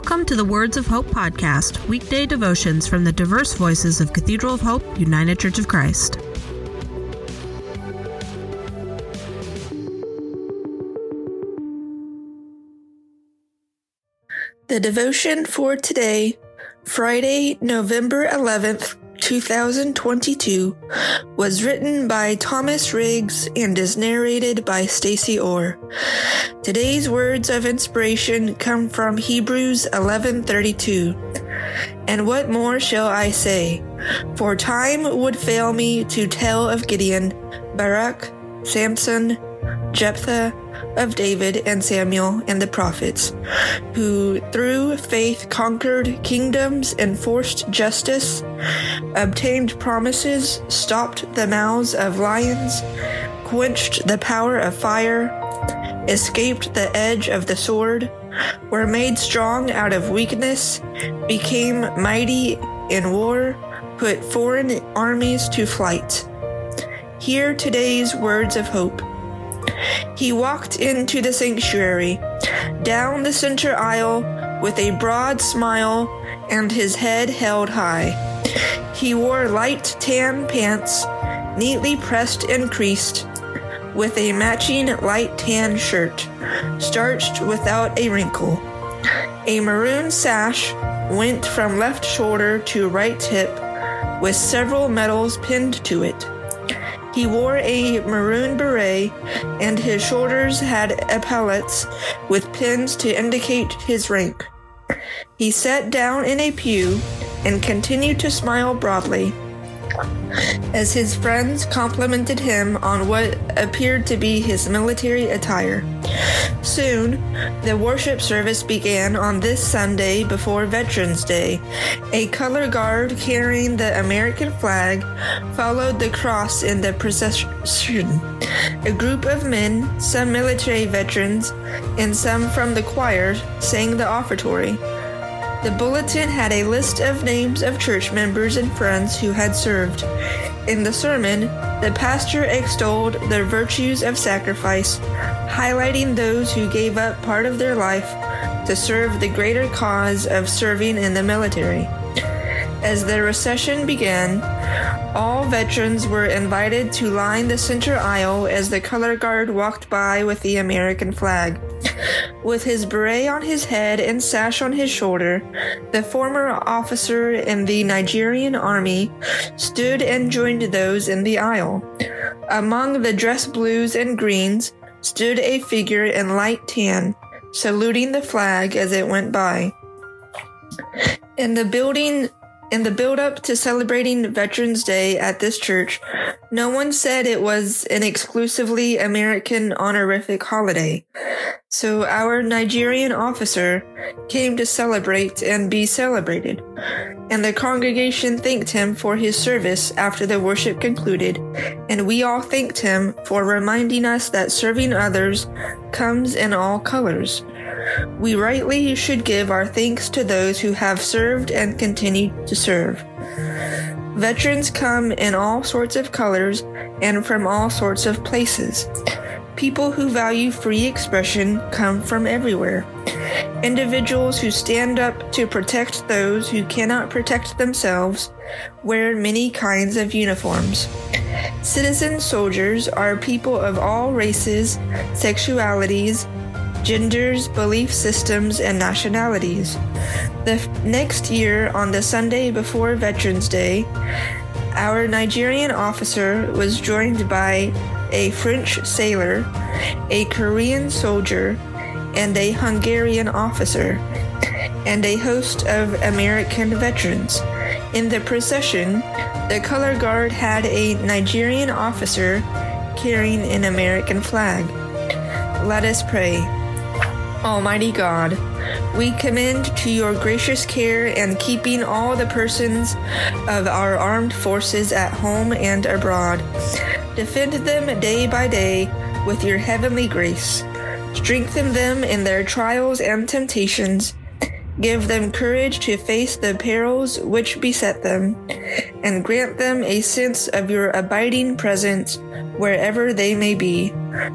Welcome to the Words of Hope podcast, weekday devotions from the diverse voices of Cathedral of Hope, United Church of Christ. The devotion for today, Friday, November 11th, 2022 was written by Thomas Riggs and is narrated by Stacy Orr. Today's words of inspiration come from Hebrews 11:32. And what more shall I say? For time would fail me to tell of Gideon, Barak, Samson, Jephthah, of David and Samuel and the prophets, who through faith conquered kingdoms, enforced justice, obtained promises, stopped the mouths of lions, quenched the power of fire, escaped the edge of the sword, were made strong out of weakness, became mighty in war, put foreign armies to flight. Hear today's words of hope. He walked into the sanctuary, down the center aisle with a broad smile and his head held high. He wore light tan pants, neatly pressed and creased, with a matching light tan shirt, starched without a wrinkle. A maroon sash went from left shoulder to right hip, with several medals pinned to it. He wore a maroon beret, and his shoulders had epaulets with pins to indicate his rank. He sat down in a pew and continued to smile broadly as his friends complimented him on what appeared to be his military attire. Soon, the worship service began on this Sunday before Veterans Day. A color guard carrying the American flag followed the cross in the procession. A group of men, some military veterans, and some from the choir, sang the offertory. The bulletin had a list of names of church members and friends who had served. In the sermon, the pastor extolled the virtues of sacrifice, highlighting those who gave up part of their life to serve the greater cause of serving in the military. As the recession began, all veterans were invited to line the center aisle as the color guard walked by with the American flag. With his beret on his head and sash on his shoulder, the former officer in the Nigerian army stood and joined those in the aisle. Among the dress blues and greens stood a figure in light tan, saluting the flag as it went by. In the building in the build up to celebrating Veterans Day at this church, no one said it was an exclusively American honorific holiday. So our Nigerian officer came to celebrate and be celebrated. And the congregation thanked him for his service after the worship concluded, and we all thanked him for reminding us that serving others comes in all colors. We rightly should give our thanks to those who have served and continue to serve. Veterans come in all sorts of colors and from all sorts of places. People who value free expression come from everywhere. Individuals who stand up to protect those who cannot protect themselves wear many kinds of uniforms. Citizen soldiers are people of all races, sexualities, genders, belief systems, and nationalities. The f- next year, on the Sunday before Veterans Day, our Nigerian officer was joined by a French sailor, a Korean soldier, and a Hungarian officer, and a host of American veterans. In the procession, the color guard had a Nigerian officer carrying an American flag. Let us pray. Almighty God, we commend to your gracious care and keeping all the persons of our armed forces at home and abroad. Defend them day by day with your heavenly grace. Strengthen them in their trials and temptations. Give them courage to face the perils which beset them, and grant them a sense of your abiding presence wherever they may be.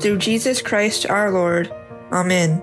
Through Jesus Christ our Lord. Amen.